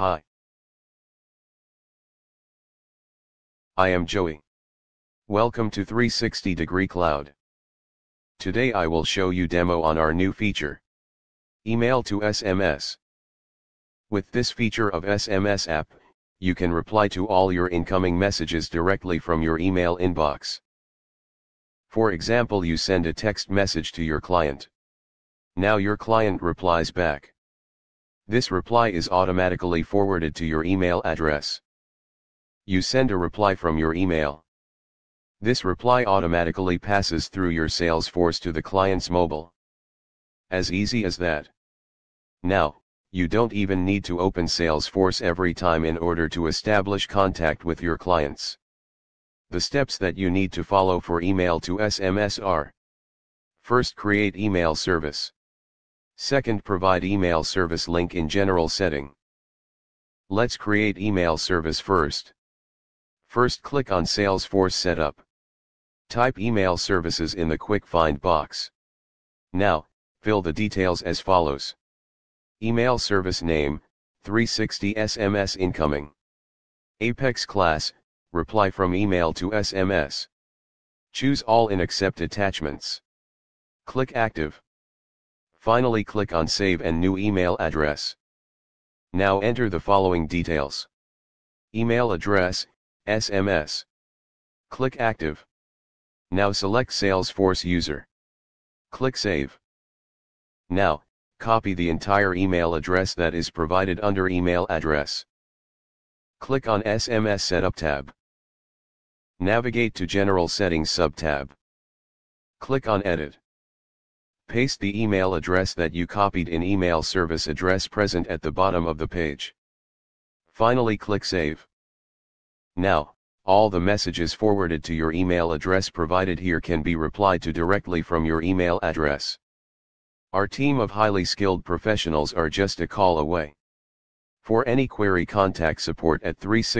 Hi. I am Joey. Welcome to 360 Degree Cloud. Today I will show you demo on our new feature. Email to SMS. With this feature of SMS app, you can reply to all your incoming messages directly from your email inbox. For example you send a text message to your client. Now your client replies back. This reply is automatically forwarded to your email address. You send a reply from your email. This reply automatically passes through your Salesforce to the client's mobile. As easy as that. Now, you don't even need to open Salesforce every time in order to establish contact with your clients. The steps that you need to follow for email to SMS are First create email service. Second provide email service link in general setting. Let's create email service first. First click on Salesforce Setup. Type email services in the quick find box. Now, fill the details as follows. Email service name, 360 SMS incoming. Apex class, reply from email to SMS. Choose all in accept attachments. Click active. Finally click on save and new email address. Now enter the following details. Email address, SMS. Click active. Now select Salesforce user. Click save. Now, copy the entire email address that is provided under email address. Click on SMS Setup tab. Navigate to General Settings sub-tab. Click on Edit. Paste the email address that you copied in email service address present at the bottom of the page. Finally click Save. Now, all the messages forwarded to your email address provided here can be replied to directly from your email address. Our team of highly skilled professionals are just a call away. For any query contact support at 360